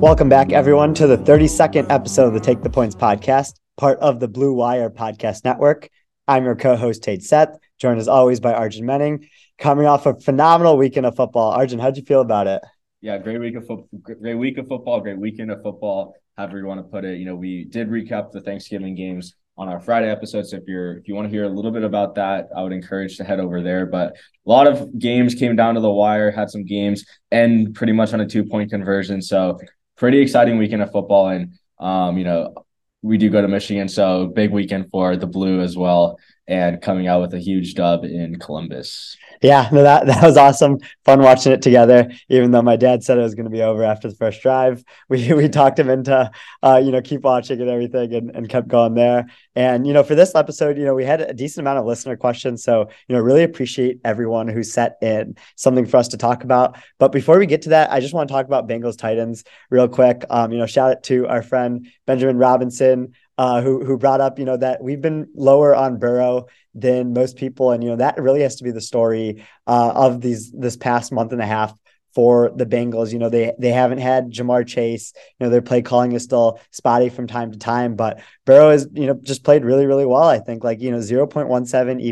Welcome back, everyone, to the 32nd episode of the Take the Points podcast, part of the Blue Wire Podcast Network. I'm your co host, Tej Seth, joined as always by Arjun Menon, coming off a phenomenal weekend of football. Arjun, how'd you feel about it? Yeah, great week of football, great week of football, great weekend of football, however you want to put it. You know, we did recap the Thanksgiving games on our Friday episode. So if you're if you want to hear a little bit about that, I would encourage to head over there. But a lot of games came down to the wire, had some games end pretty much on a two point conversion. So pretty exciting weekend of football. And um, you know, we do go to Michigan, so big weekend for the blue as well and coming out with a huge dub in Columbus. Yeah, no, that that was awesome. Fun watching it together. Even though my dad said it was going to be over after the first drive, we we talked him into, uh, you know, keep watching and everything, and, and kept going there. And you know, for this episode, you know, we had a decent amount of listener questions, so you know, really appreciate everyone who set in something for us to talk about. But before we get to that, I just want to talk about Bengals Titans real quick. Um, you know, shout out to our friend Benjamin Robinson uh, who who brought up, you know, that we've been lower on Burrow than most people, and you know that really has to be the story uh, of these this past month and a half for the Bengals. You know, they they haven't had Ja'Marr Chase. You know, their play calling is still spotty from time to time, but Burrow has, you know, just played really, really well. I think like, you know, 0.17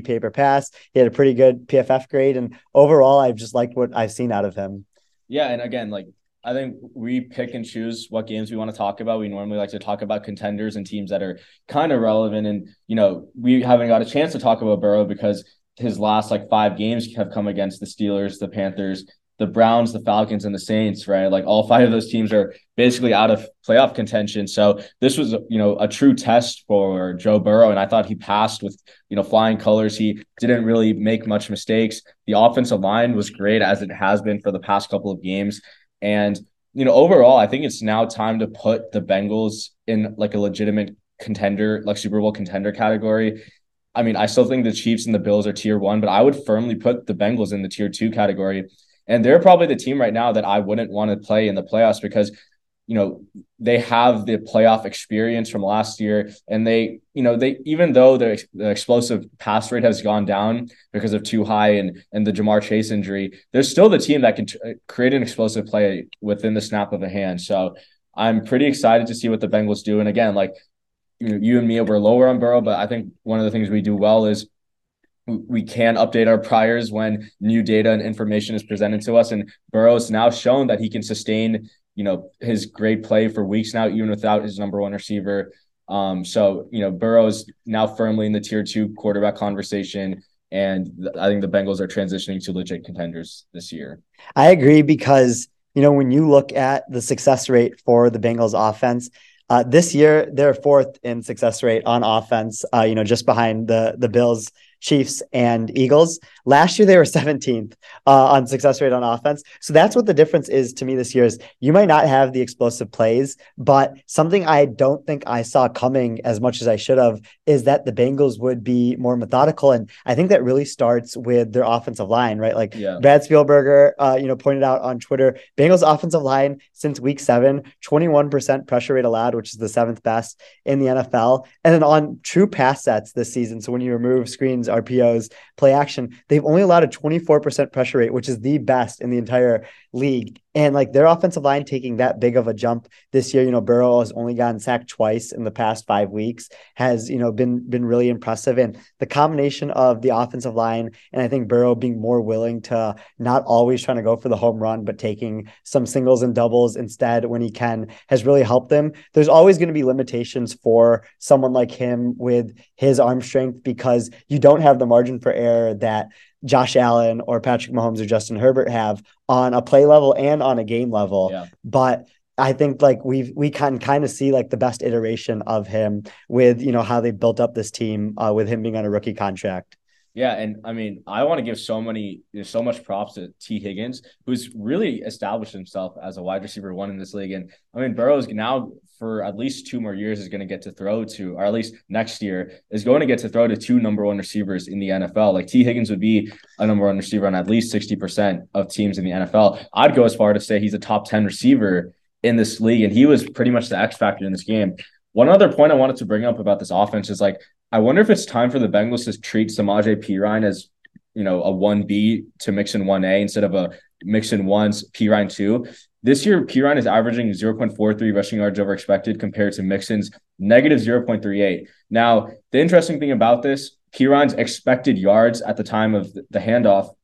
EPA per pass. He had a pretty good PFF grade. And overall, I've just liked what I've seen out of him. Yeah. And again, like I think we pick and choose what games we want to talk about. We normally like to talk about contenders and teams that are kind of relevant. And, you know, we haven't got a chance to talk about Burrow because his last like five games have come against the Steelers, the Panthers, the Browns, the Falcons, and the Saints, right? Like all five of those teams are basically out of playoff contention. So this was, you know, a true test for Joe Burrow. And I thought he passed with, you know, flying colors. He didn't really make much mistakes. The offensive line was great as it has been for the past couple of games. And, you know, overall, I think it's now time to put the Bengals in like a legitimate contender, like Super Bowl contender category. I mean, I still think the Chiefs and the Bills are tier one, but I would firmly put the Bengals in the tier two category. And they're probably the team right now that I wouldn't want to play in the playoffs because you know they have the playoff experience from last year and they you know they even though the, the, explosive pass rate has gone down because of two high and and the Ja'Marr Chase injury they're still the team that can t- uh, create an explosive play within the snap of a hand so I'm pretty excited to see what the Bengals do and again like you, know, you and me were lower on Burrow but I think one of the things we do well is we can update our priors when new data and information is presented to us. And Burrow's now shown that he can sustain you know, his great play for weeks now, even without his number one receiver. Um, so, you know, Burrow is now firmly in the tier two quarterback conversation. And I think the Bengals are transitioning to legit contenders this year. I agree because, you know, when you look at the success rate for the Bengals offense, uh, this year they're fourth in success rate on offense, uh, you know, just behind the the Bills Chiefs, and Eagles. Last year they were 17th uh, on success rate on offense. So that's what the difference is to me this year is you might not have the explosive plays, but something I don't think I saw coming as much as I should have is that the Bengals would be more methodical. And I think that really starts with their offensive line, right? Like yeah. Brad Spielberger, uh, you know, pointed out on Twitter, Bengals offensive line since week seven, 21% pressure rate allowed, which is the seventh best in the NFL. And then on true pass sets this season. So when you remove screens RPOs, play action, they've only allowed a 24% pressure rate, which is the best in the entire league. And like their offensive line taking that big of a jump this year, you know, Burrow has only gotten sacked twice in the past five weeks, has, you know, been been really impressive. And the combination of the offensive line and I think Burrow being more willing to not always trying to go for the home run, but taking some singles and doubles instead when he can has really helped them. There's always going to be limitations for someone like him with his arm strength because you don't have the margin for error that Josh Allen or Patrick Mahomes or Justin Herbert have on a play level and on a game level. Yeah. But I think like we we can kind of see like the best iteration of him with you know how they built up this team uh, with him being on a rookie contract. Yeah, and I mean, I want to give so many, so much props to Tee Higgins, who's really established himself as a wide receiver one in this league. And I mean, Burrow's now for at least two more years is going to get to throw to, or at least next year is going to get to throw to two number one receivers in the NFL. Like Tee Higgins would be a number one receiver on at least 60% of teams in the NFL. I'd go as far to say he's a top 10 receiver in this league. And he was pretty much the X factor in this game. One other point I wanted to bring up about this offense is like, I wonder if it's time for the Bengals to treat Samaje Perine as you know a one B to mix in one A instead of a Mixon ones Perine two. This year, Perine is averaging 0.43 rushing yards over expected compared to Mixon's negative 0.38. Now, the interesting thing about this, Perine's expected yards at the time of the handoff,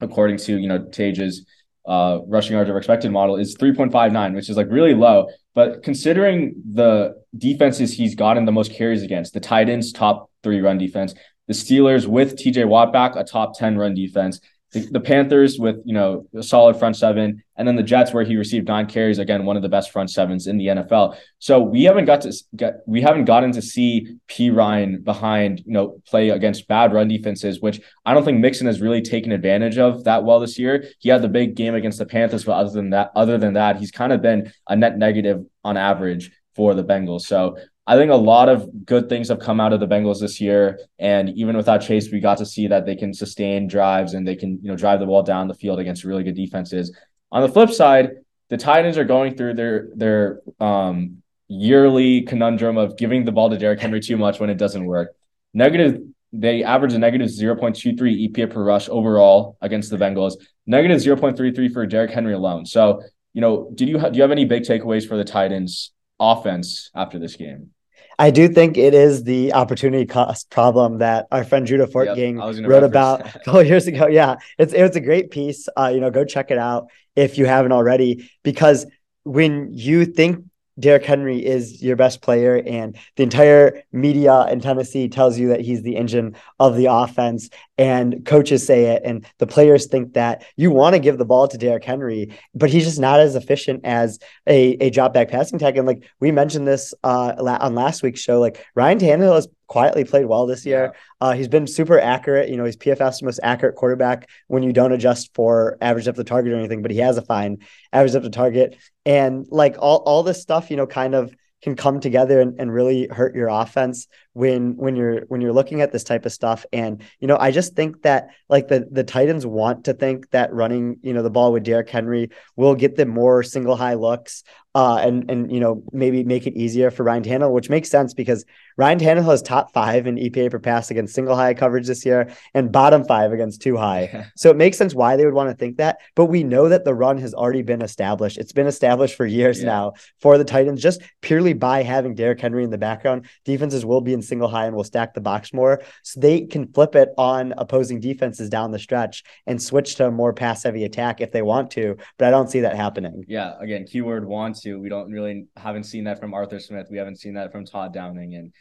according to you know Tej's uh, rushing yards over expected model, is 3.59, which is like really low. But considering the defenses he's gotten the most carries against, the Titans top three run defense, the Steelers with TJ Watt back, a top 10 run defense, the, the, Panthers with you know a solid front seven, and then the Jets where he received nine carries again, one of the best front sevens in the NFL. So we haven't got to get we haven't gotten to see Perine behind you know play against bad run defenses, which I don't think Mixon has really taken advantage of that well this year. He had the big game against the Panthers, but other than that, other than that, he's kind of been a net negative on average for the Bengals. So I think a lot of good things have come out of the Bengals this year. And even without Chase, we got to see that they can sustain drives and they can, you know, drive the ball down the field against really good defenses. On the flip side, the Titans are going through their their um, yearly conundrum of giving the ball to Derrick Henry too much when it doesn't work. Negative, they average a negative 0.23 EPA per rush overall against the Bengals, negative 0.33 for Derrick Henry alone. So, you know, did you ha- do you have any big takeaways for the Titans offense after this game. I do think it is the opportunity cost problem that our friend Judah Fortgang yep, wrote about a couple years ago. Yeah, it's it was a great piece. Uh, you know, go check it out if you haven't already, because when you think Derrick Henry is your best player, and the entire media in Tennessee tells you that he's the engine of the offense, and coaches say it, and the players think that you want to give the ball to Derrick Henry, but he's just not as efficient as a, a drop back passing tag. And like we mentioned this uh, on last week's show, like Ryan Tannehill has quietly played well this year. Uh, he's been super accurate. You know, he's PFF's most accurate quarterback when you don't adjust for average depth of target or anything, but he has a fine average depth of target. And like all, all this stuff, you know, kind of can come together and, and really hurt your offense when when you're when you're looking at this type of stuff and you know I just think that like the the Titans want to think that running you know the ball with Derrick Henry will get them more single high looks uh, and and you know maybe make it easier for Ryan Tannehill, which makes sense because Ryan Tannehill is top five in EPA per pass against single high coverage this year and bottom five against two high. so it makes sense why they would want to think that. But we know that the run has already been established. It's been established for years yeah. now for the Titans, just purely by having Derrick Henry in the background. Defenses will be in single high and will stack the box more, so they can flip it on opposing defenses down the stretch and switch to a more pass heavy attack if they want to. But I don't see that happening. Yeah, again, keyword want to. We don't really haven't seen that from Arthur Smith. We haven't seen that from Todd Downing, and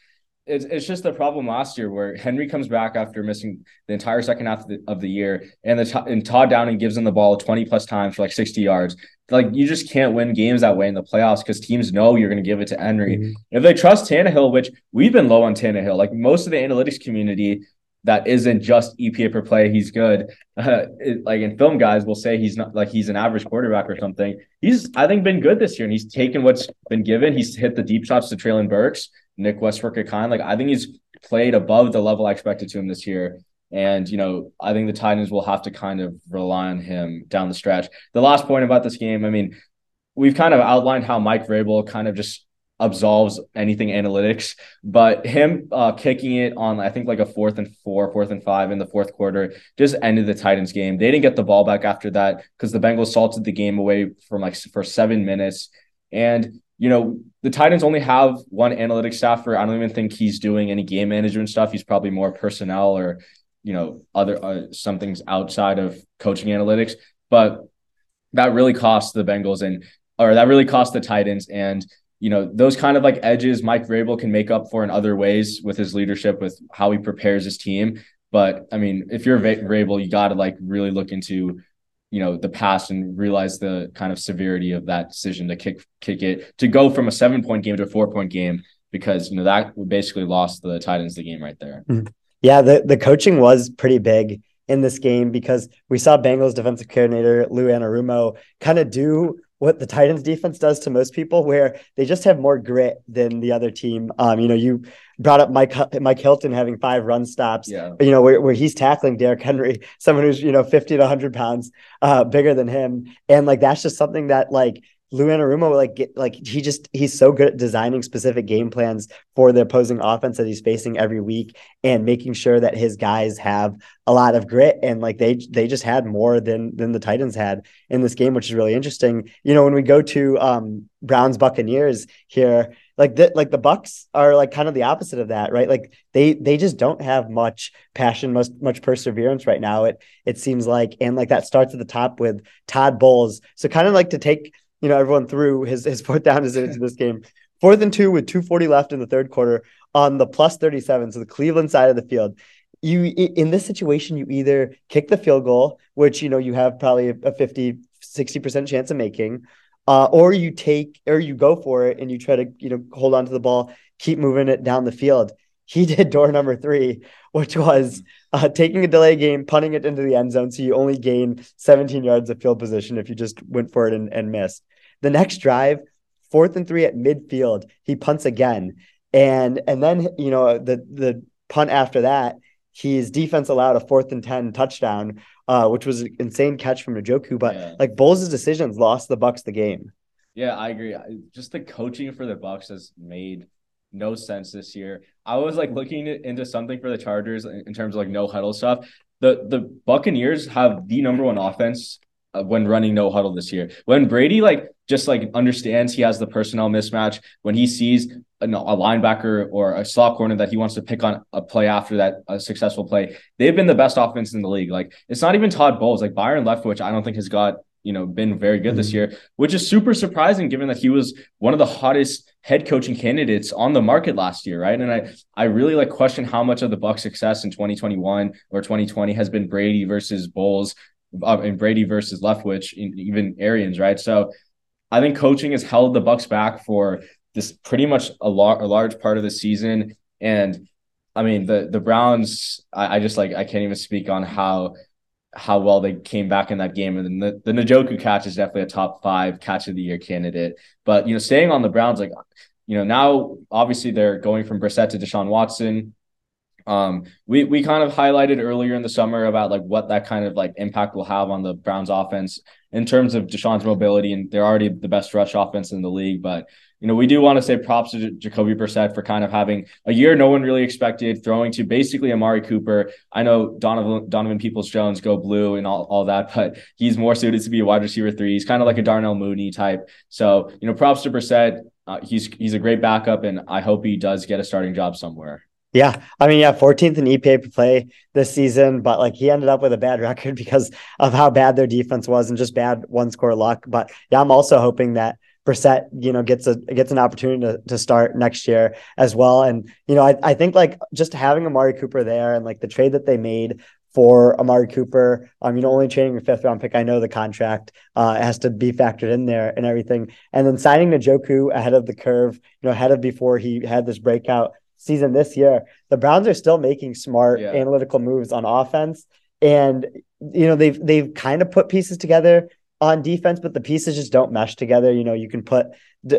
it's, it's just the problem last year where Henry comes back after missing the entire second half of the, of the year, and the and Todd Downing gives him the ball twenty plus times for like sixty yards. Like you just can't win games that way in the playoffs because teams know you're going to give it to Henry. Mm-hmm. If they trust Tannehill, which we've been low on Tannehill, like most of the analytics community that isn't just EPA per play. He's good. Uh, it, like in film guys will say he's not like he's an average quarterback or something. He's I think been good this year, and he's taken what's been given. He's hit the deep shots to Treylon Burks, Nick Westbrook-Ikhine. Like I think he's played above the level I expected to him this year. And you know, I think the Titans will have to kind of rely on him down the stretch. The last point about this game, I mean, we've kind of outlined how Mike Vrabel kind of just absolves anything analytics. But him uh, kicking it on, I think, like a fourth and four, fourth and five in the fourth quarter just ended the Titans game. They didn't get the ball back after that because the Bengals salted the game away from like for seven minutes. And, you know, the Titans only have one analytics staffer. I don't even think he's doing any game management stuff. He's probably more personnel or, you know, other uh, some things outside of coaching analytics. But that really cost the Bengals and or that really cost the Titans. And you know, those kind of like edges Mike Vrabel can make up for in other ways with his leadership, with how he prepares his team. But I mean, if you're Vrabel, you got to like really look into, you know, the past and realize the kind of severity of that decision to kick kick it to go from a seven point game to a four point game because you know that basically lost the Titans the game right there. Mm-hmm. Yeah, the the coaching was pretty big in this game because we saw Bengals defensive coordinator Lou Anarumo kind of do what the Titans defense does to most people, where they just have more grit than the other team. Um, you know, you brought up Mike Mike Hilton having five run stops. Yeah. You know, where, where he's tackling Derrick Henry, someone who's you know fifty to hundred pounds uh, bigger than him, and like that's just something that like Lou Anarumo, like get, like he just he's so good at designing specific game plans for the opposing offense that he's facing every week and making sure that his guys have a lot of grit and like they they just had more than than the Titans had in this game, which is really interesting. You know, when we go to um Browns Buccaneers here, like the like the Bucks are like kind of the opposite of that, right? Like they they just don't have much passion, much much perseverance right now. It it seems like, and like that starts at the top with Todd Bowles. So kind of like to take you know everyone threw his his fourth down into this game. Fourth and two with 240 left in the third quarter on the plus 37, so the Cleveland side of the field. You in this situation, you either kick the field goal, which you know you have probably a 50, 60% chance of making, uh, or you take or you go for it and you try to you know hold on to the ball, keep moving it down the field. He did door number three, which was uh, taking a delay game, punting it into the end zone, so you only gain 17 yards of field position if you just went for it and, and missed. The next drive, fourth and three at midfield, he punts again. And and then you know the the punt after that, his defense allowed a fourth and ten touchdown, uh, which was an insane catch from Njoku. But yeah. like Bowles' decisions lost the Bucks the game. Yeah, I agree. Just the coaching for the Bucks has made no sense this year. I was like looking into something for the Chargers in terms of like no huddle stuff. The the Buccaneers have the number one offense when running no huddle this year. When Brady like just like understands he has the personnel mismatch, when he sees a, a linebacker or a slot corner that he wants to pick on a play after that a successful play, they've been the best offense in the league. Like it's not even Todd Bowles, like Byron Leftwich, I don't think has got you know been very good mm-hmm. this year, which is super surprising given that he was one of the hottest head coaching candidates on the market last year, right? And I I really like question how much of the Buck success in 2021 or 2020 has been Brady versus Bowles uh, and Brady versus Leftwich, even Arians, right? So I think coaching has held the Bucks back for this pretty much a, lar- a large part of the season. And I mean the the Browns, I, I just like I can't even speak on how how well they came back in that game. And the, the Njoku catch is definitely a top five catch of the year candidate. But you know, staying on the Browns, like you know, now obviously they're going from Brissett to Deshaun Watson. Um, we we kind of highlighted earlier in the summer about like what that kind of like impact will have on the Browns offense in terms of Deshaun's mobility, and they're already the best rush offense in the league. But you know, we do want to say props to Jacoby Brissett for kind of having a year no one really expected, throwing to basically Amari Cooper. I know Donovan Donovan Peoples Jones go blue and all, all that, but he's more suited to be a wide receiver three. He's kind of like a Darnell Mooney type. So you know, props to Brissett. Uh, he's he's a great backup, and I hope he does get a starting job somewhere. Yeah, I mean, yeah, 14th in EPA per play this season, but like he ended up with a bad record because of how bad their defense was and just bad one score luck. But yeah, I'm also hoping that Brissett, you know, gets a gets an opportunity to, to start next year as well. And you know, I, I think like just having Amari Cooper there and like the trade that they made for Amari Cooper. Um, you know, only trading a fifth round pick. I know the contract uh has to be factored in there and everything. And then signing Njoku ahead of the curve, you know, ahead of before he had this breakout season this year, the Browns are still making smart yeah. analytical moves on offense. And you know, they've they've kind of put pieces together on defense, but the pieces just don't mesh together. You know, you can put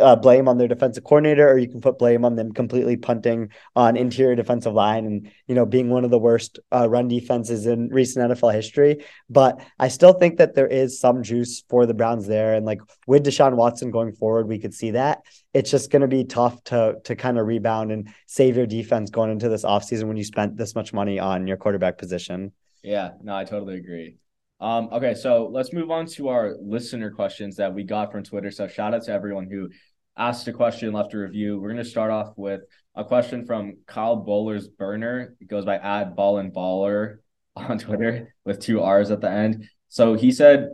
uh, blame on their defensive coordinator, or you can put blame on them completely punting on interior defensive line and you know being one of the worst uh, run defenses in recent NFL history. But I still think that there is some juice for the Browns there, and like with Deshaun Watson going forward, we could see that. It's just going to be tough to to kind of rebound and save your defense going into this offseason when you spent this much money on your quarterback position. Yeah, no, I totally agree. Um, okay, so let's move on to our listener questions that we got from Twitter. So shout out to everyone who asked a question, left a review. We're gonna start off with a question from Kyle Bowler's burner. It goes by ad ball and baller on Twitter with two R's at the end. So he said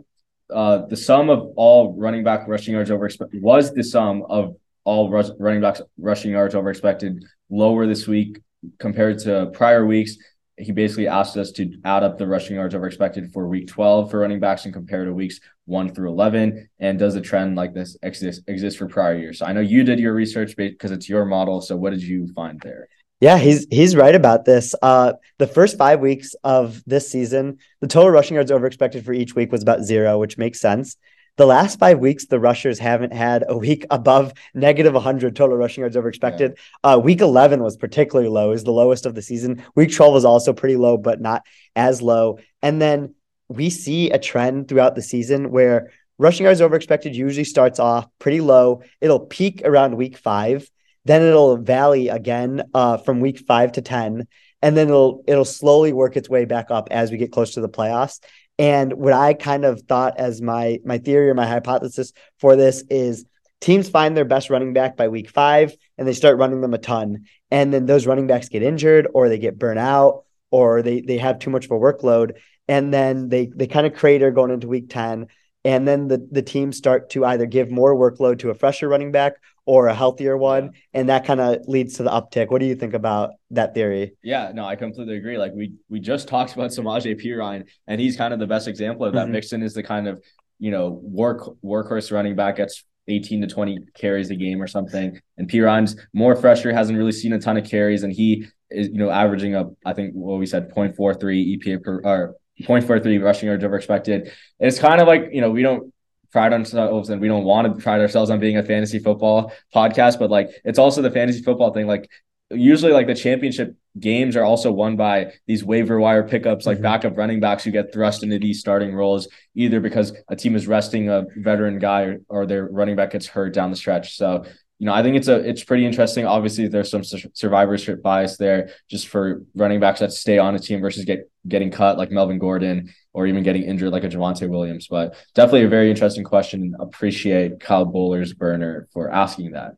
uh, the sum of all running back rushing yards over expected was the sum of all rush, running backs rushing yards over expected lower this week compared to prior weeks he basically asked us to add up the rushing yards over expected for week 12 for running backs and compare to weeks 1 through 11 and does a trend like this exist exist for prior years? So i know you did your research because it's your model. So what did you find there? Yeah he's he's right about this. Uh the first five weeks of this season the total rushing yards over expected for each week was about zero which makes sense the last five weeks, the rushers haven't had a week above negative 100 total rushing yards over expected. Yeah. Uh, week 11 was particularly low, is the lowest of the season. Week 12 was also pretty low, but not as low. And then we see a trend throughout the season where rushing yards over expected usually starts off pretty low. It'll peak around week five, then it'll valley again uh, from week five to ten, and then it'll it'll slowly work its way back up as we get close to the playoffs. And what I kind of thought as my my theory or my hypothesis for this is teams find their best running back by week five and they start running them a ton. And then those running backs get injured or they get burnt out or they they have too much of a workload. And then they they kind of crater going into week 10. And then the, the teams start to either give more workload to a fresher running back or a healthier one. And that kind of leads to the uptick. What do you think about that theory? Yeah, no, I completely agree. Like we we just talked about Samaje Perine, and he's kind of the best example of that. Mm-hmm. Mixon is the kind of you know work workhorse running back gets 18 to 20 carries a game or something. And Perine's more fresher, hasn't really seen a ton of carries, and he is, you know, averaging up, I think what we said, 0.43 EPA per or 0.43 rushing yards over expected. And It's kind of like, you know, we don't pride ourselves and we don't want to pride ourselves on being a fantasy football podcast, but like it's also the fantasy football thing. Like usually like the championship games are also won by these waiver wire pickups like mm-hmm. backup running backs who get thrust into these starting roles either because a team is resting a veteran guy or, or their running back gets hurt down the stretch so you know i think it's a it's pretty interesting obviously there's some survivorship bias there just for running backs that stay on a team versus get getting cut like melvin gordon or even getting injured like a Javonte Williams but definitely a very interesting question appreciate kyle bowler's burner for asking that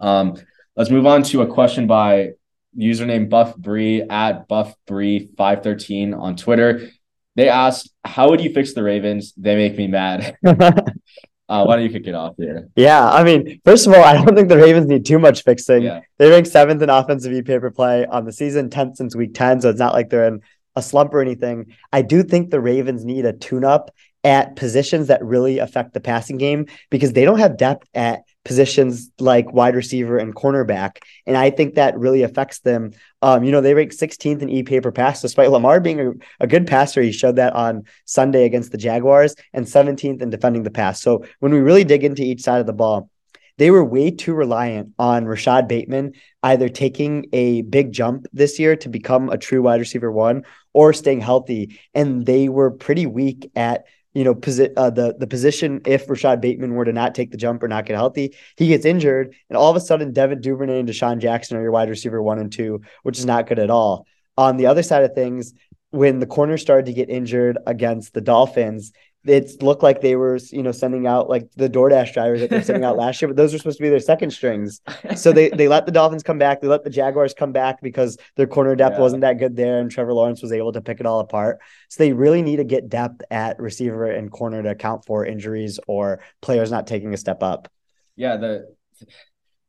um Let's move on to a question by username Buff Bree at Buff Bree five thirteen on Twitter. They asked, "How would you fix the Ravens? They make me mad." uh, why don't you kick it off here? Yeah, I mean, first of all, I don't think the Ravens need too much fixing. Yeah. They rank seventh in offensive EPA per play on the season, tenth since week ten, so it's not like they're in a slump or anything. I do think the Ravens need a tune-up at positions that really affect the passing game because they don't have depth at positions like wide receiver and cornerback. And I think that really affects them. Um, you know, they rank 16th in EPA per pass, despite Lamar being a, a, good passer. He showed that on Sunday against the Jaguars and 17th in defending the pass. So when we really dig into each side of the ball, they were way too reliant on Rashod Bateman either taking a big jump this year to become a true wide receiver one or staying healthy. And they were pretty weak at you know, posi- uh, the the position if Rashod Bateman were to not take the jump or not get healthy, he gets injured, and all of a sudden Devin Duvernay and DeSean Jackson are your wide receiver one and two, which is not good at all. On the other side of things, when the corners started to get injured against the Dolphins, it looked like they were, you know, sending out like the DoorDash drivers that they're sending out last year, but those are supposed to be their second strings. So they they let the Dolphins come back, they let the Jaguars come back because their corner depth yeah. wasn't that good there, and Trevor Lawrence was able to pick it all apart. So they really need to get depth at receiver and corner to account for injuries or players not taking a step up. Yeah, the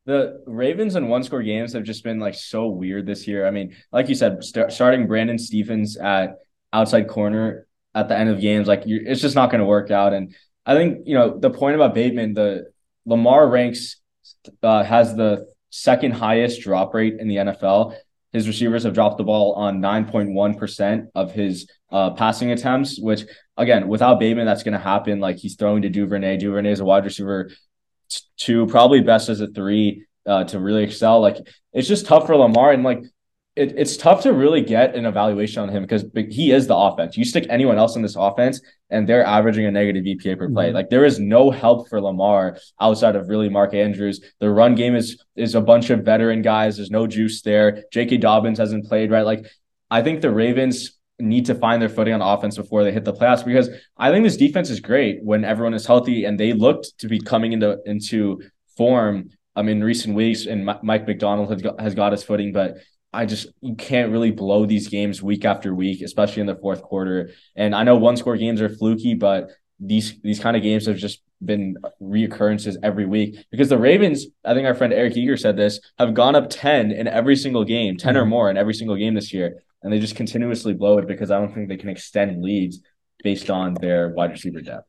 the Ravens and one score games have just been like so weird this year. I mean, like you said, st- starting Brandon Stephens at outside corner at the end of games, like you it's just not going to work out. And I think you know the point about Bateman, the Lamar ranks uh, has the second highest drop rate in the NFL. His receivers have dropped the ball on 9.1% of his uh, passing attempts, which again, without Bateman, that's going to happen. Like he's throwing to Duvernay. Duvernay is a wide receiver two, probably best as a three uh, to really excel. Like it's just tough for Lamar. And like it, it's tough to really get an evaluation on him because he is the offense. You stick anyone else in this offense, and they're averaging a negative EPA per play. Mm-hmm. Like there is no help for Lamar outside of really Mark Andrews. The run game is is a bunch of veteran guys. There's no juice there. J.K. Dobbins hasn't played right. Like I think the Ravens need to find their footing on offense before they hit the playoffs because I think this defense is great when everyone is healthy and they looked to be coming into into form um, in recent weeks and Mike Macdonald has got, has got his footing, but I just you can't really blow these games week after week, especially in the fourth quarter. And I know one score games are fluky, but these these kind of games have just been reoccurrences every week because the Ravens, I think our friend Eric Eager said this, have gone up 10 in every single game, 10 or mm-hmm. more in every single game this year. And they just continuously blow it because I don't think they can extend leads based on their wide receiver depth.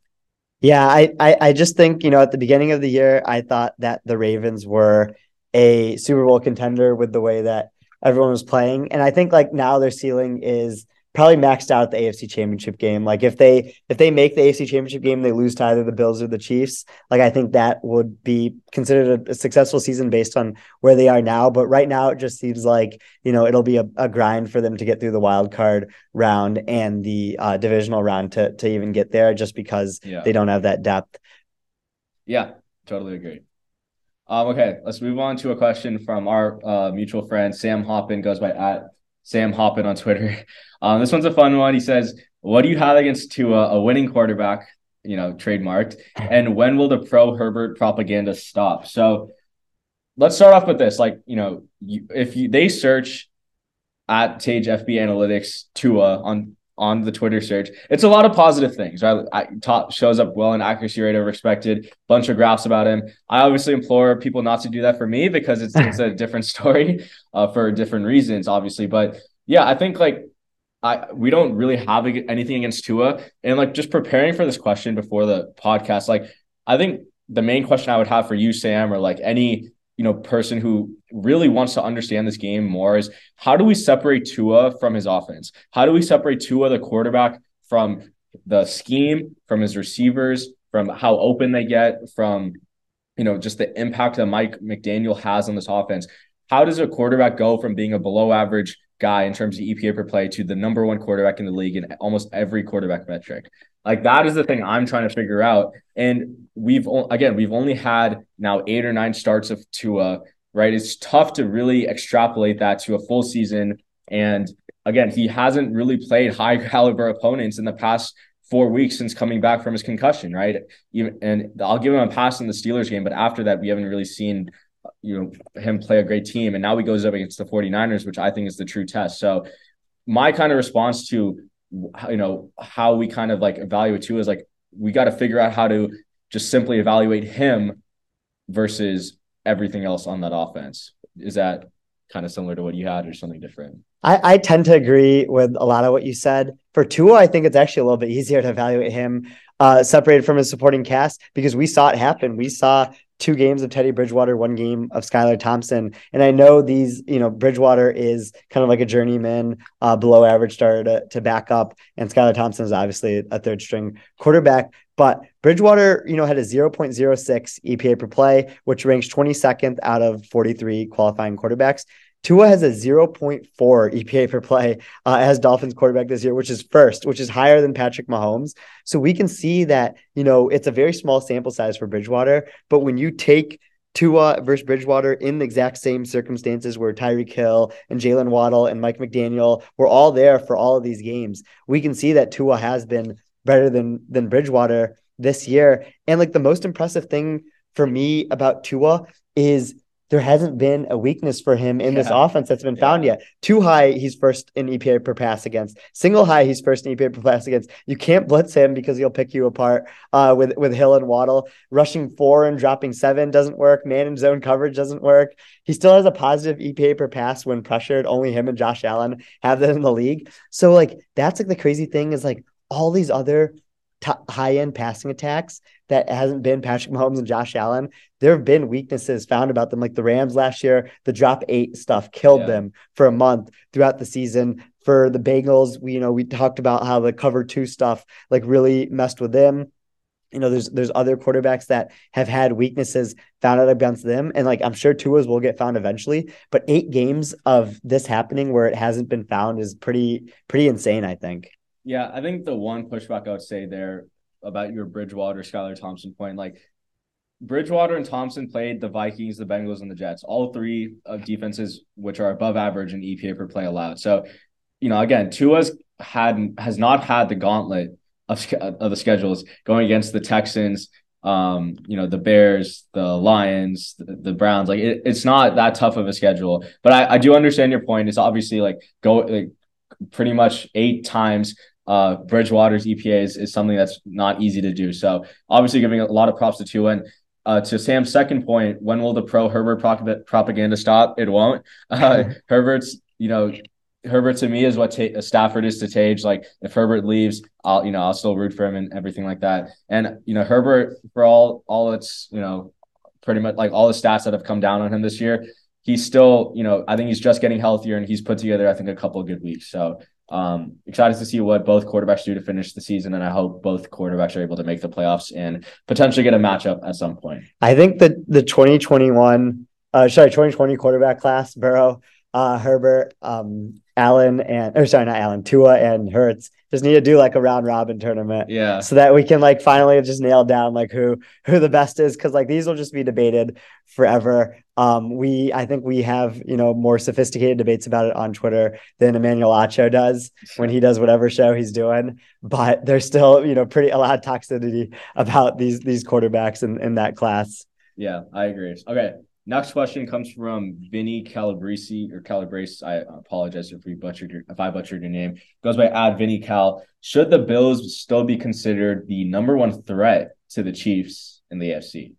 Yeah, I, I, I just think, you know, at the beginning of the year, I thought that the Ravens were a Super Bowl contender with the way that everyone was playing. And I think like now their ceiling is probably maxed out the AFC Championship game. Like if they if they make the AFC Championship game, they lose to either the Bills or the Chiefs. Like I think that would be considered a, a successful season based on where they are now. But right now, it just seems like you know it'll be a, a grind for them to get through the wild card round and the uh, divisional round to to even get there, just because yeah. they don't have that depth. Yeah, totally agree. Um, okay, let's move on to a question from our uh, mutual friend Sam Hoppin. Goes by at Sam Hoppin on Twitter. Um, this one's a fun one. He says, "What do you have against Tua, a winning quarterback? You know, trademarked. And when will the pro Herbert propaganda stop?" So, let's start off with this. Like, you know, you, if you, they search at Tej FB Analytics Tua on on the Twitter search. It's a lot of positive things, right? I, top shows up well in accuracy rate over expected, bunch of graphs about him. I obviously implore people not to do that for me because it's, it's a different story uh, for different reasons, obviously. But yeah, I think like I we don't really have anything against Tua, and like just preparing for this question before the podcast, like I think the main question I would have for you, Sam, or like any you know person who really wants to understand this game more is how do we separate Tua from his offense? How do we separate Tua the quarterback from the scheme, from his receivers, from how open they get, from you know just the impact that Mike McDaniel has on this offense? How does a quarterback go from being a below average guy in terms of EPA per play to the number one quarterback in the league in almost every quarterback metric? Like that is the thing I'm trying to figure out. And we've again, we've only had now eight or nine starts of Tua, right? It's tough to really extrapolate that to a full season. And again, he hasn't really played high caliber opponents in the past four weeks since coming back from his concussion, right? Even and I'll give him a pass in the Steelers game, but after that, we haven't really seen you know him play a great team. And now he goes up against the 49ers, which I think is the true test. So my kind of response to you know how we kind of like evaluate Tua is like we got to figure out how to just simply evaluate him versus everything else on that offense. Is that kind of similar to what you had or something different? I, I tend to agree with a lot of what you said. For Tua, I think it's actually a little bit easier to evaluate him uh, separated from his supporting cast because we saw it happen. We saw two games of Teddy Bridgewater, one game of Skylar Thompson. And I know these, you know, Bridgewater is kind of like a journeyman, uh, below average starter to, to back up. And Skylar Thompson is obviously a third string quarterback. But Bridgewater, you know, had a 0.06 EPA per play, which ranks 22nd out of 43 qualifying quarterbacks. Tua has a 0.4 EPA per play uh, as Dolphins quarterback this year, which is first, which is higher than Patrick Mahomes. So we can see that, you know, it's a very small sample size for Bridgewater. But when you take Tua versus Bridgewater in the exact same circumstances where Tyreek Hill and Jalen Waddle and Mike McDaniel were all there for all of these games, we can see that Tua has been better than than Bridgewater this year. And like the most impressive thing for me about Tua is there hasn't been a weakness for him in yeah. this offense that's been yeah. found yet. Two high, he's first in EPA per pass against. Single high, he's first in EPA per pass against. You can't blitz him because he'll pick you apart uh, with with Hill and Waddle. Rushing four and dropping seven doesn't work. Man and zone coverage doesn't work. He still has a positive EPA per pass when pressured. Only him and Josh Allen have that in the league. So like that's like the crazy thing is like all these other high end passing attacks that hasn't been Patrick Mahomes and Josh Allen. There have been weaknesses found about them, like the Rams last year. The drop eight stuff killed yeah. them for a month throughout the season. For the Bengals, we you know we talked about how the cover two stuff like really messed with them you know, there's there's other quarterbacks that have had weaknesses found out against them, and like I'm sure Tua's will get found eventually. But eight games of this happening where it hasn't been found is pretty pretty insane. I think. Yeah, I think the one pushback I would say there about your Bridgewater, Skylar Thompson point, like Bridgewater and Thompson played the Vikings, the Bengals, and the Jets, all three of defenses which are above average in EPA per play allowed. So, you know, again, Tua's had has not had the gauntlet of, of the schedules going against the Texans, um, you know, the Bears, the Lions, the, the Browns. Like it, it's not that tough of a schedule. But I, I do understand your point. It's obviously like go like pretty much eight times uh, Bridgewater's EPA is, is something that's not easy to do. So obviously giving a lot of props to Tua. And uh, to Sam's second point, when will the pro Herbert propaganda stop? It won't. Uh, Herbert's, you know, Herbert to me is what ta- Stafford is to Tej. Like if Herbert leaves, I'll you know I'll still root for him and everything like that. And you know Herbert for all all its you know pretty much like all the stats that have come down on him this year, he's still, you know, I think he's just getting healthier and he's put together, I think, a couple of good weeks. So um, excited to see what both quarterbacks do to finish the season, and I hope both quarterbacks are able to make the playoffs and potentially get a matchup at some point. I think that the 2021, uh, sorry, 2020 quarterback class, Burrow, uh, Herbert, um, Allen, and or sorry, not Allen, Tua and Hurts just need to do like a round robin tournament. Yeah. So that we can like finally just nail down like who who the best is because like these will just be debated forever. Um, we I think we have you know more sophisticated debates about it on Twitter than Emmanuel Acho does when he does whatever show he's doing. But there's still you know pretty a lot of toxicity about these these quarterbacks in, in that class. Yeah, I agree. Okay. Next question comes from Vinny Calabrese or Calabrese. I apologize if we butchered your if I butchered your name. Goes by ad Vinny Cal. Should the Bills still be considered the number one threat to the Chiefs in the AFC?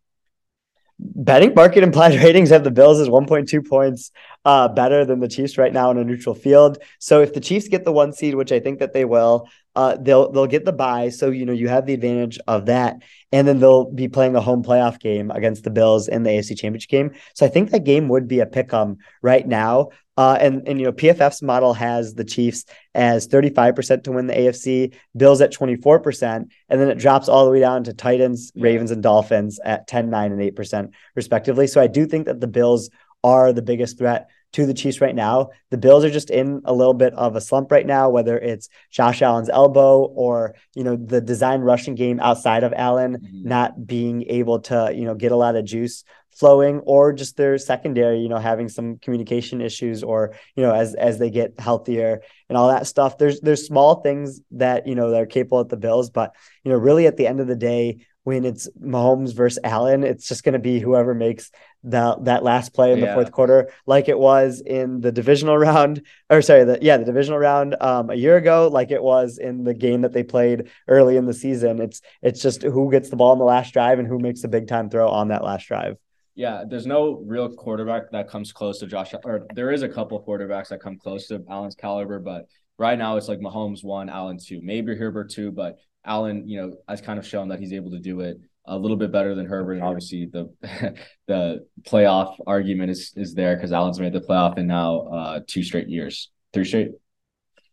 Betting market implied ratings have the Bills as 1.2 points uh, better than the Chiefs right now in a neutral field. So if the Chiefs get the one seed, which I think that they will, uh, they'll they'll get the bye. So you know you have the advantage of that, and then they'll be playing a home playoff game against the Bills in the AFC Championship game. So I think that game would be a pick 'em right now. Uh, and and you know PFF's model has the Chiefs as 35% to win the AFC, Bills at 24%, and then it drops all the way down to Titans, Ravens, and Dolphins at 10, 9, and 8% respectively. So I do think that the Bills are the biggest threat to the Chiefs right now. The Bills are just in a little bit of a slump right now, whether it's Josh Allen's elbow or, you know, the design rushing game outside of Allen mm-hmm. not being able to, you know, get a lot of juice flowing or just their secondary, you know, having some communication issues or, you know, as as they get healthier and all that stuff. There's there's small things that, you know, they're capable at the Bills, but you know, really at the end of the day, when it's Mahomes versus Allen, it's just going to be whoever makes that that last play in the fourth quarter, like it was in the divisional round, or sorry, the yeah, the divisional round um, a year ago, like it was in the game that they played early in the season. It's it's just who gets the ball in the last drive and who makes a big time throw on that last drive. Yeah, there's no real quarterback that comes close to Josh, or there is a couple quarterbacks that come close to Allen's caliber, but right now it's like Mahomes one, Allen two, maybe Herbert two, but Allen, you know, has kind of shown that he's able to do it a little bit better than Herbert. And obviously the the playoff argument is is there because Allen's made the playoff in now uh two straight years. Three straight?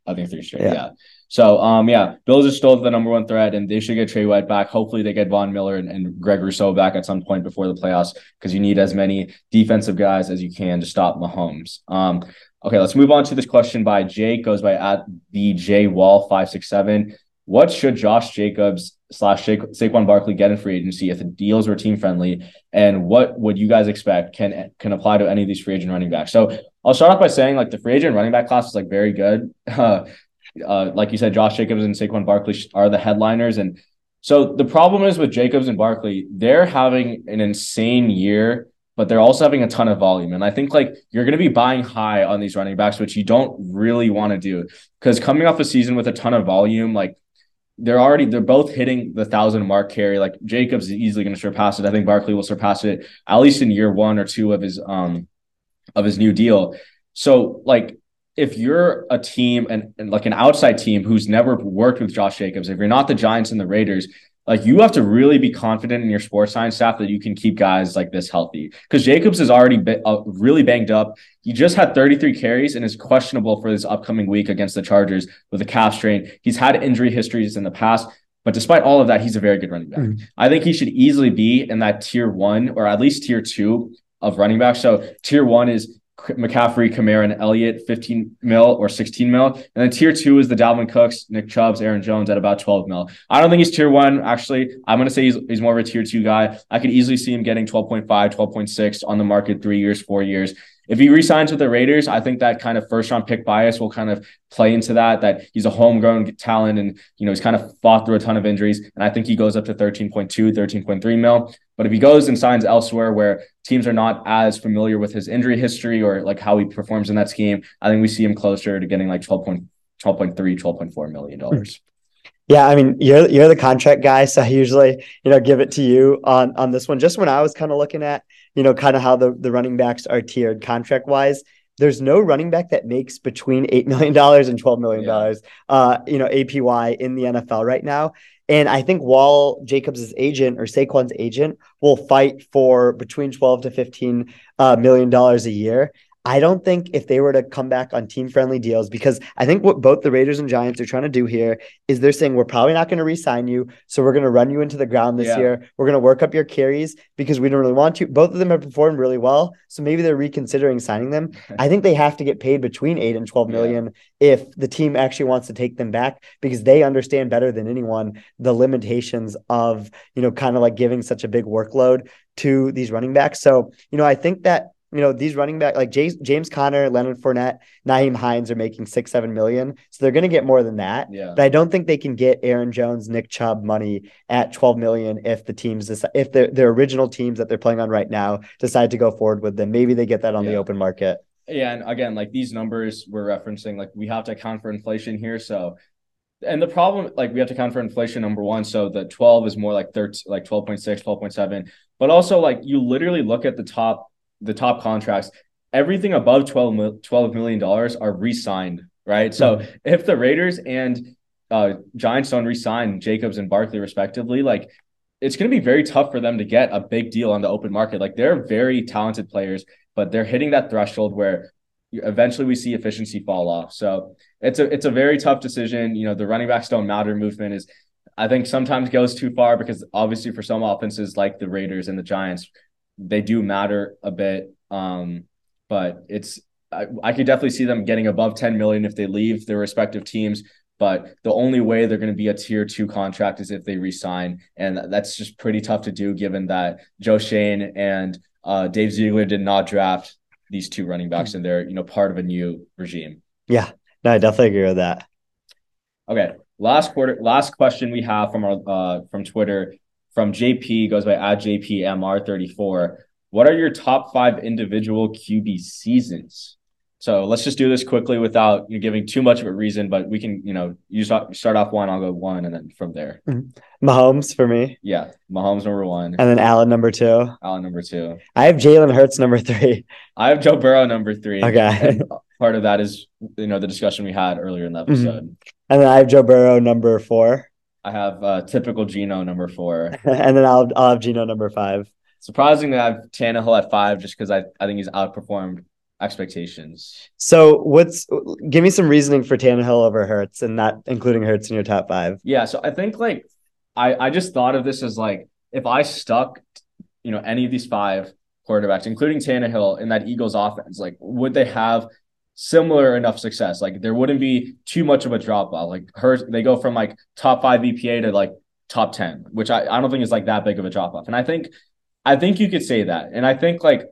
I think three straight. Yeah. yeah. So um yeah, Bills are still the number one threat and they should get Tre White back. Hopefully they get Von Miller and, and Greg Rousseau back at some point before the playoffs because you need as many defensive guys as you can to stop Mahomes. Um okay, let's move on to this question by Jake, goes by at the J Wall 567. What should Josh Jacobs slash Saquon Barkley get in free agency if the deals were team friendly? And what would you guys expect can can apply to any of these free agent running backs? So I'll start off by saying like the free agent running back class is like very good. Uh, uh, like you said, Josh Jacobs and Saquon Barkley are the headliners. And so the problem is with Jacobs and Barkley, they're having an insane year but they're also having a ton of volume. And I think like you're going to be buying high on these running backs, which you don't really want to do because coming off a season with a ton of volume, like they're already they're both hitting the thousand mark carry. Like Jacobs is easily going to surpass it. I think Barkley will surpass it at least in year one or two of his um of his new deal. So like if you're a team and, and like an outside team who's never worked with Josh Jacobs, if you're not the Giants and the Raiders, like you have to really be confident in your sports science staff that you can keep guys like this healthy. Because Jacobs is already be, uh, really banged up. He just had 33 carries and is questionable for this upcoming week against the Chargers with a calf strain. He's had injury histories in the past. But despite all of that, he's a very good running back. Mm-hmm. I think he should easily be in that tier one or at least tier two of running back. So tier one is McCaffrey, Kamara, and Elliott, 15 mil or 16 mil. And then tier two is the Dalvin Cooks, Nick Chubbs, Aaron Jones at about 12 mil. I don't think he's tier one. Actually, I'm going to say he's, he's more of a tier two guy. I could easily see him getting 12.5, 12.6 on the market three years, four years. If he resigns with the Raiders, I think that kind of first round pick bias will kind of play into that, that he's a homegrown talent and, you know, he's kind of fought through a ton of injuries. And I think he goes up to 13.2, 13.3 mil. But if he goes and signs elsewhere where teams are not as familiar with his injury history or like how he performs in that scheme, I think we see him closer to getting like 12 12.3, 12.4 million dollars. Yeah, I mean, you're you're the contract guy, so I usually, you know, give it to you on on this one. Just when I was kind of looking at, you know, kind of how the the running backs are tiered contract wise, there's no running back that makes between eight million dollars and twelve million dollars, yeah. uh, you know, APY in the NFL right now. And I think Wall Jacobs' agent or Saquon's agent will fight for between 12 to 15 uh, million dollars a year. I don't think if they were to come back on team friendly deals, because I think what both the Raiders and Giants are trying to do here is they're saying we're probably not going to re-sign you, so we're going to run you into the ground this yeah. year. We're going to work up your carries because we don't really want to. Both of them have performed really well, so maybe they're reconsidering signing them. I think they have to get paid between eight and twelve million yeah. if the team actually wants to take them back because they understand better than anyone the limitations of you know kind of like giving such a big workload to these running backs. So you know I think that you know, these running back like James, James Conner, Leonard Fournette, Nyheim Hines are making six, seven million. So they're going to get more than that. Yeah. But I don't think they can get Aaron Jones, Nick Chubb money at 12 million if the teams, decide, if the, their original teams that they're playing on right now decide to go forward with them. Maybe they get that on yeah. the open market. Yeah. And again, like these numbers we're referencing, like we have to account for inflation here. So, and the problem, like we have to account for inflation, number one. So the 12 is more like 13, like 12.6, 12.7. But also, like you literally look at the top the top contracts, everything above 12, 12 million dollars are re-signed, right? So mm-hmm. if the Raiders and uh, Giants don't re-sign Jacobs and Barkley respectively, like it's going to be very tough for them to get a big deal on the open market. Like they're very talented players, but they're hitting that threshold where eventually we see efficiency fall off. So it's a it's a very tough decision. You know, the running backs don't matter movement is I think sometimes goes too far because obviously for some offenses like the Raiders and the Giants, they do matter a bit. Um, but it's I, I could definitely see them getting above 10 million if they leave their respective teams. But the only way they're going to be a tier two contract is if they resign, and that's just pretty tough to do given that Joe Schoen and uh, Dave Ziegler did not draft these two running backs, and they're you know part of a new regime. Yeah, no, I definitely agree with that. Okay, last quarter, last question we have from our uh, from Twitter from JP goes by at JPMR34. What are your top five individual QB seasons? So let's just do this quickly without giving too much of a reason, but we can, you know, you start, start off one, I'll go one, and then from there. Mm-hmm. Mahomes for me. Yeah, Mahomes number one, and then Allen number two. Allen number two. I have Jalen Hurts number three. I have Joe Burrow number three. Okay. part of that is you know the discussion we had earlier in the mm-hmm. episode. Mm-hmm. And then I have Joe Burrow number four. I have uh, typical Geno number four, and then I'll I'll have Geno number five. Surprisingly, I have Tannehill at five just because I, I think he's outperformed expectations. So, what's give me some reasoning for Tannehill over Hurts, and not including Hurts in your top five? Yeah, so I think like I I just thought of this as like if I stuck, you know, any of these five quarterbacks, including Tannehill, in that Eagles offense, like would they have similar enough success. Like there wouldn't be too much of a drop off. Like her, they go from like top five EPA to like top 10, which I, I don't think is like that big of a drop off. And I think, I think you could say that. And I think like,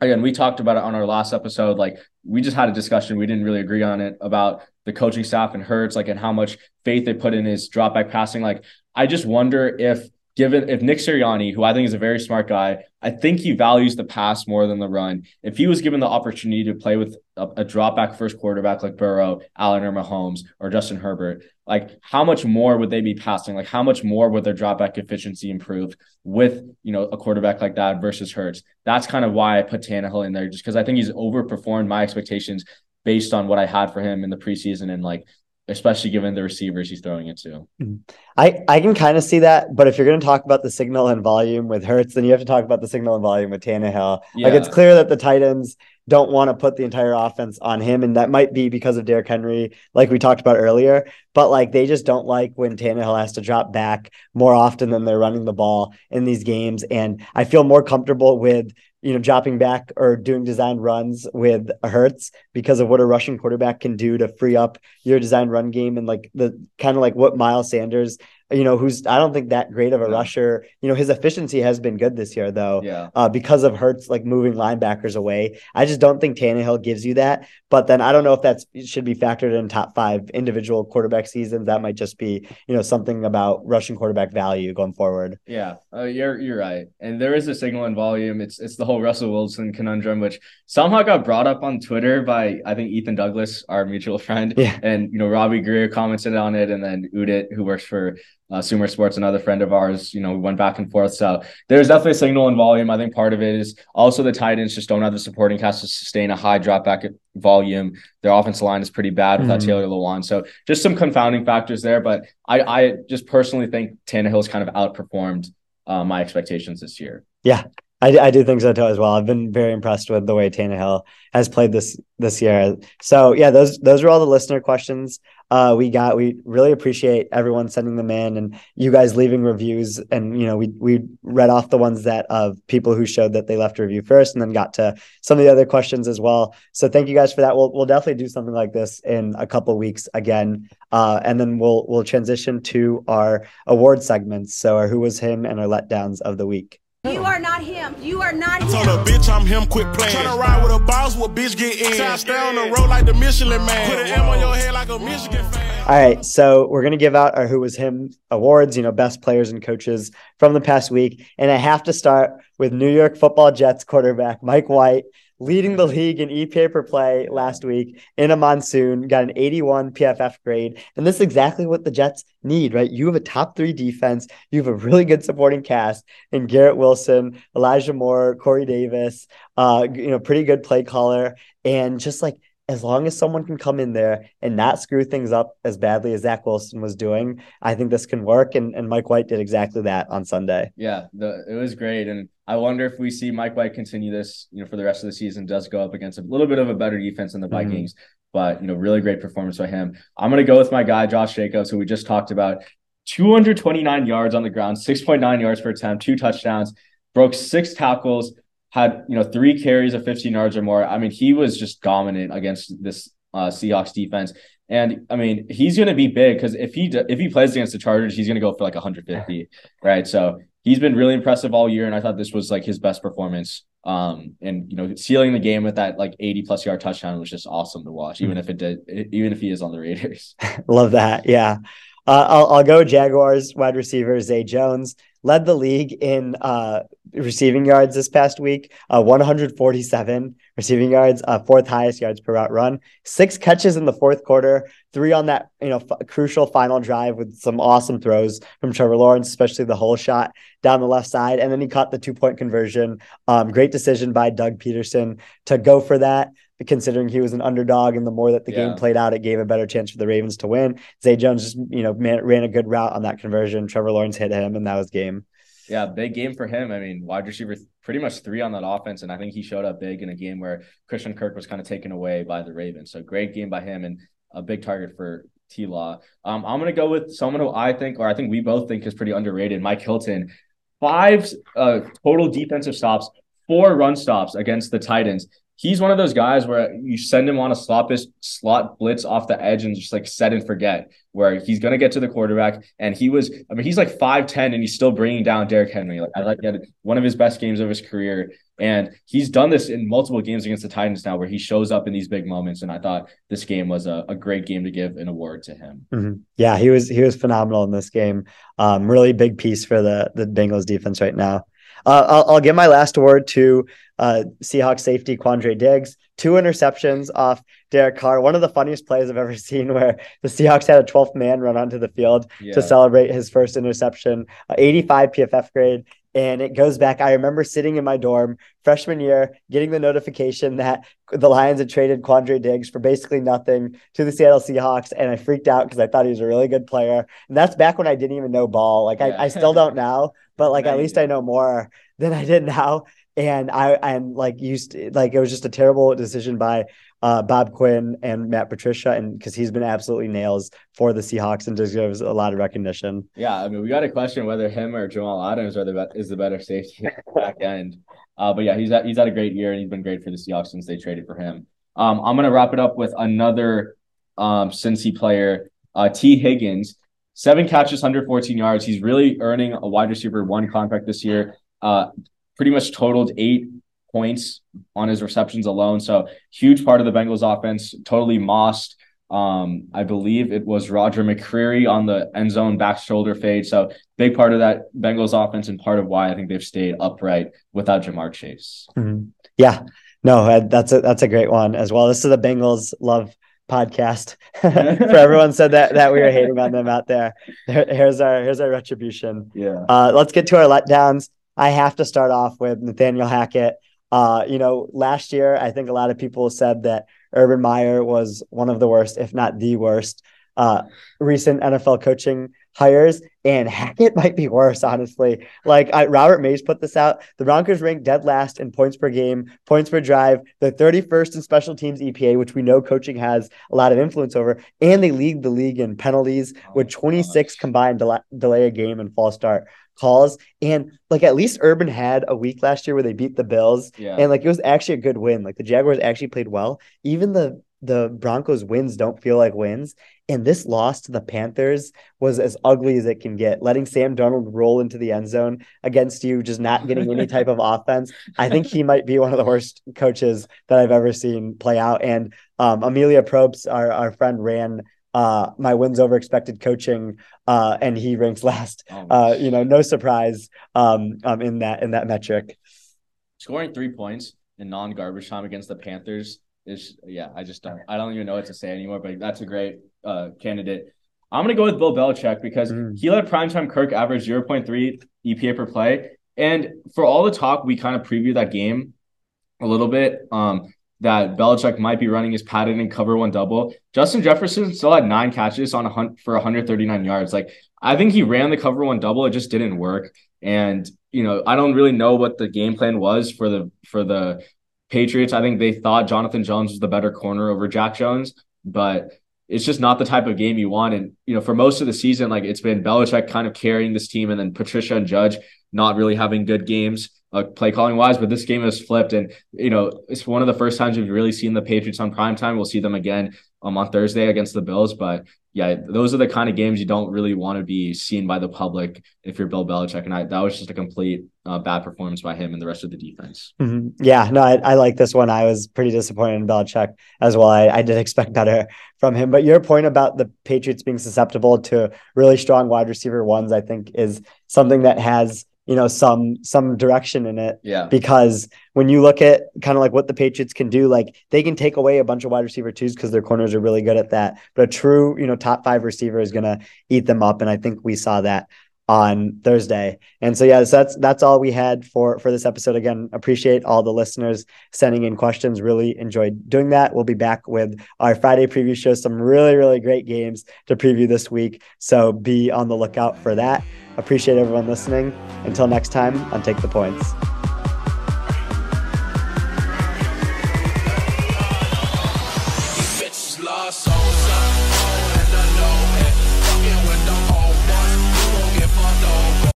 again, we talked about it on our last episode. Like we just had a discussion. We didn't really agree on it about the coaching staff and Hurts, like, and how much faith they put in his drop back passing. Like, I just wonder if given if Nick Sirianni, who I think is a very smart guy, I think he values the pass more than the run. If he was given the opportunity to play with a, a drop back first quarterback like Burrow, Allen or Mahomes or Justin Herbert, like how much more would they be passing? Like how much more would their drop back efficiency improve with you know a quarterback like that versus Hurts? That's kind of why I put Tannehill in there, just because I think he's overperformed my expectations based on what I had for him in the preseason and like especially given the receivers he's throwing it to. Mm-hmm. I, I can kind of see that, but if you're going to talk about the signal and volume with Hurts, then you have to talk about the signal and volume with Tannehill. Yeah. Like it's clear that the Titans don't want to put the entire offense on him, and that might be because of Derrick Henry, like we talked about earlier. But like they just don't like when Tannehill has to drop back more often than they're running the ball in these games, and I feel more comfortable with you know, dropping back or doing design runs with Hurts because of what a rushing quarterback can do to free up your design run game and like the kind of like what Miles Sanders you know, who's I don't think that great of a yeah. rusher. You know, his efficiency has been good this year though. Yeah. Uh, because of Hurts like moving linebackers away. I just don't think Tannehill gives you that. But then I don't know if that should be factored in top five individual quarterback seasons. That might just be, you know, something about rushing quarterback value going forward. Yeah. Uh, you're you're right. And there is a signal in volume. It's it's the whole whole Russell Wilson conundrum, which somehow got brought up on Twitter by I think Ethan Douglas, our mutual friend, yeah. and you know Robbie Greer commented on it, and then Udit, who works for uh, Sumer Sports, another friend of ours, you know, we went back and forth. So there's definitely a signal and volume. I think part of it is also the Titans just don't have the supporting cast to sustain a high drop back volume. Their offensive line is pretty bad without mm-hmm. Taylor Lewan. So just some confounding factors there. But I, I just personally think Tannehill's kind of outperformed uh, my expectations this year. Yeah, I, I do think so too as well. I've been very impressed with the way Tannehill has played this this year. So yeah, those those are all the listener questions uh, we got. We really appreciate everyone sending them in and you guys leaving reviews. And you know, we we read off the ones that of people who showed that they left a review first, and then got to some of the other questions as well. So thank you guys for that. We'll we'll definitely do something like this in a couple weeks again, uh, and then we'll we'll transition to our award segments. So our who was him and our letdowns of the week. You not him. You are not him. Told a bitch I'm him, quit playing. Tryna ride with a boss, what bitch get in. Try stay on the road like the Michelin man. Put an M on your head like a Michigan fan. All right, so we're gonna give out our Who Was Him awards. You know, best players and coaches from the past week, and I have to start with New York Football Jets quarterback Mike White leading the league in EPA per play last week in a monsoon, got an 81 PFF grade. And this is exactly what the Jets need, right? You have a top three defense, you have a really good supporting cast, and Garrett Wilson, Elijah Moore, Corey Davis, uh, you know, pretty good play caller, and just like as long as someone can come in there and not screw things up as badly as Zach Wilson was doing, I think this can work. And, and Mike White did exactly that on Sunday. Yeah, the, it was great. And I wonder if we see Mike White continue this, you know, for the rest of the season, does go up against a little bit of a better defense in the mm-hmm. Vikings. Mm-hmm. But, you know, really great performance by him. I'm going to go with my guy, Josh Jacobs, who we just talked about. 229 yards on the ground, 6.9 yards per attempt, two touchdowns, broke six tackles, had you know three carries of 15 yards or more. I mean, he was just dominant against this uh, Seahawks defense. And I mean, he's going to be big because if he if he plays against the Chargers, he's going to go for like 150, right? So he's been really impressive all year, and I thought this was like his best performance. Um, and you know, sealing the game with that like 80 plus yard touchdown was just awesome to watch, even mm-hmm. if it did, even if he is on the Raiders. Love that, yeah. Uh, I'll, I'll go Jaguars wide receiver Zay Jones led the league in uh, receiving yards this past week, uh, 147 receiving yards, uh, fourth highest yards per route run, six catches in the fourth quarter, three on that you know f- crucial final drive with some awesome throws from Trevor Lawrence, especially the hole shot down the left side, and then he caught the two point conversion. Um, great decision by Doug Pederson to go for that considering he was an underdog and the more that the yeah. game played out, it gave a better chance for the Ravens to win. Zay Jones just, you know, man, ran a good route on that conversion. Trevor Lawrence hit him and that was game. Yeah, big game for him. I mean, wide receiver pretty much three on that offense. And I think he showed up big in a game where Christian Kirk was kind of taken away by the Ravens. So great game by him and a big target for T Law. Um, I'm going to go with someone who I think, or I think we both think is pretty underrated, Mike Hilton. Five uh, total defensive stops, four run stops against the Titans he's one of those guys where you send him on a slot slot blitz off the edge and just like set and forget where he's going to get to the quarterback and he was I mean he's like 5'10 and he's still bringing down Derrick Henry like I like had one of his best games of his career and he's done this in multiple games against the Titans now where he shows up in these big moments and I thought this game was a, a great game to give an award to him. Mm-hmm. Yeah, he was he was phenomenal in this game. Um really big piece for the the Bengals defense right now. Uh, I'll, I'll, give my last award to uh, Seahawks safety Quandre Diggs. Two interceptions off Derek Carr. One of the funniest plays I've ever seen where the Seahawks had a 12th man run onto the field yeah. to celebrate his first interception. Uh, 85 PFF grade. And it goes back. I remember sitting in my dorm freshman year, getting the notification that the Lions had traded Quandre Diggs for basically nothing to the Seattle Seahawks. And I freaked out because I thought he was a really good player. And that's back when I didn't even know ball. Like yeah. I, I still don't now, but like at least I know more than I did now. And I I'm like used to, like it was just a terrible decision by uh, Bob Quinn and Matt Patricia, and because he's been absolutely nails for the Seahawks and deserves a lot of recognition. Yeah, I mean, we got to question whether him or Jamal Adams are the be- is the better safety back end. Uh, but yeah, he's had, he's had a great year and he's been great for the Seahawks since they traded for him. Um, I'm gonna wrap it up with another um, Cincy player, uh, Tee Higgins, seven catches, 114 yards. He's really earning a wide receiver one contract this year. Uh, pretty much totaled eight points on his receptions alone. So huge part of the Bengals offense, totally mossed Um, I believe it was Roger McCreary on the end zone back shoulder fade. So big part of that Bengals offense and part of why I think they've stayed upright without Ja'Marr Chase. Mm-hmm. Yeah, no, that's a that's a great one as well. This is the Bengals love podcast. For everyone said that that we were hating on them out there. Here's our here's our retribution. Yeah. Uh, let's get to our letdowns. I have to start off with Nathaniel Hackett. Uh, you know, last year I think a lot of people said that Urban Meyer was one of the worst, if not the worst, uh, recent NFL coaching hires, and Hackett might be worse, honestly. Like I, Robert Mays put this out. The Broncos ranked dead last in points per game, points per drive. They're 31st in special teams EPA, which we know coaching has a lot of influence over, and they lead the league in penalties with 26 gosh. combined del- delay a game and false start calls. And like at least Urban had a week last year where they beat the Bills. Yeah. And like it was actually a good win. Like the Jaguars actually played well. Even the the Broncos wins don't feel like wins. And this loss to the Panthers was as ugly as it can get. Letting Sam Darnold roll into the end zone against you, just not getting any type of offense. I think he might be one of the worst coaches that I've ever seen play out. And um, Amelia Probst, our, our friend, ran uh, my wins over expected coaching, uh, and he ranks last. Oh, uh, you know, no surprise um, um, in that in that metric. Scoring three points in non garbage time against the Panthers is yeah. I just don't I don't even know what to say anymore. But that's a great uh, candidate. I'm gonna go with Bill Belichick because mm. he let primetime Kirk average 0.3 EPA per play, and for all the talk we kind of previewed that game a little bit. Um, that Belichick might be running his padded and cover one double. Justin Jefferson still had nine catches on a hunt for 139 yards. Like I think he ran the cover one double, it just didn't work. And you know, I don't really know what the game plan was for the for the Patriots. I think they thought Jonathan Jones was the better corner over Jack Jones, but it's just not the type of game you want. And you know, for most of the season, like it's been Belichick kind of carrying this team, and then Patricia and Judge not really having good games uh, play calling wise, but this game has flipped. And, you know, it's one of the first times we've really seen the Patriots on prime time. We'll see them again um, on Thursday against the Bills. But yeah, those are the kind of games you don't really want to be seen by the public if you're Bill Belichick. And I, that was just a complete uh, bad performance by him and the rest of the defense. Mm-hmm. Yeah, no, I, I, like this one. I was pretty disappointed in Belichick as well. I, I did expect better from him. But your point about the Patriots being susceptible to really strong wide receiver ones, I think, is something that has you know some some direction in it yeah because when you look at kind of like what the patriots can do like they can take away a bunch of wide receiver twos because their corners are really good at that but a true you know top five receiver is going to eat them up and i think we saw that on Thursday. And so yeah, so that's that's all we had for for this episode. Again, appreciate all the listeners sending in questions. Really enjoyed doing that. We'll be back with our Friday preview show. Some really really great games to preview this week. So be on the lookout for that. Appreciate everyone listening. Until next time on Take the Points.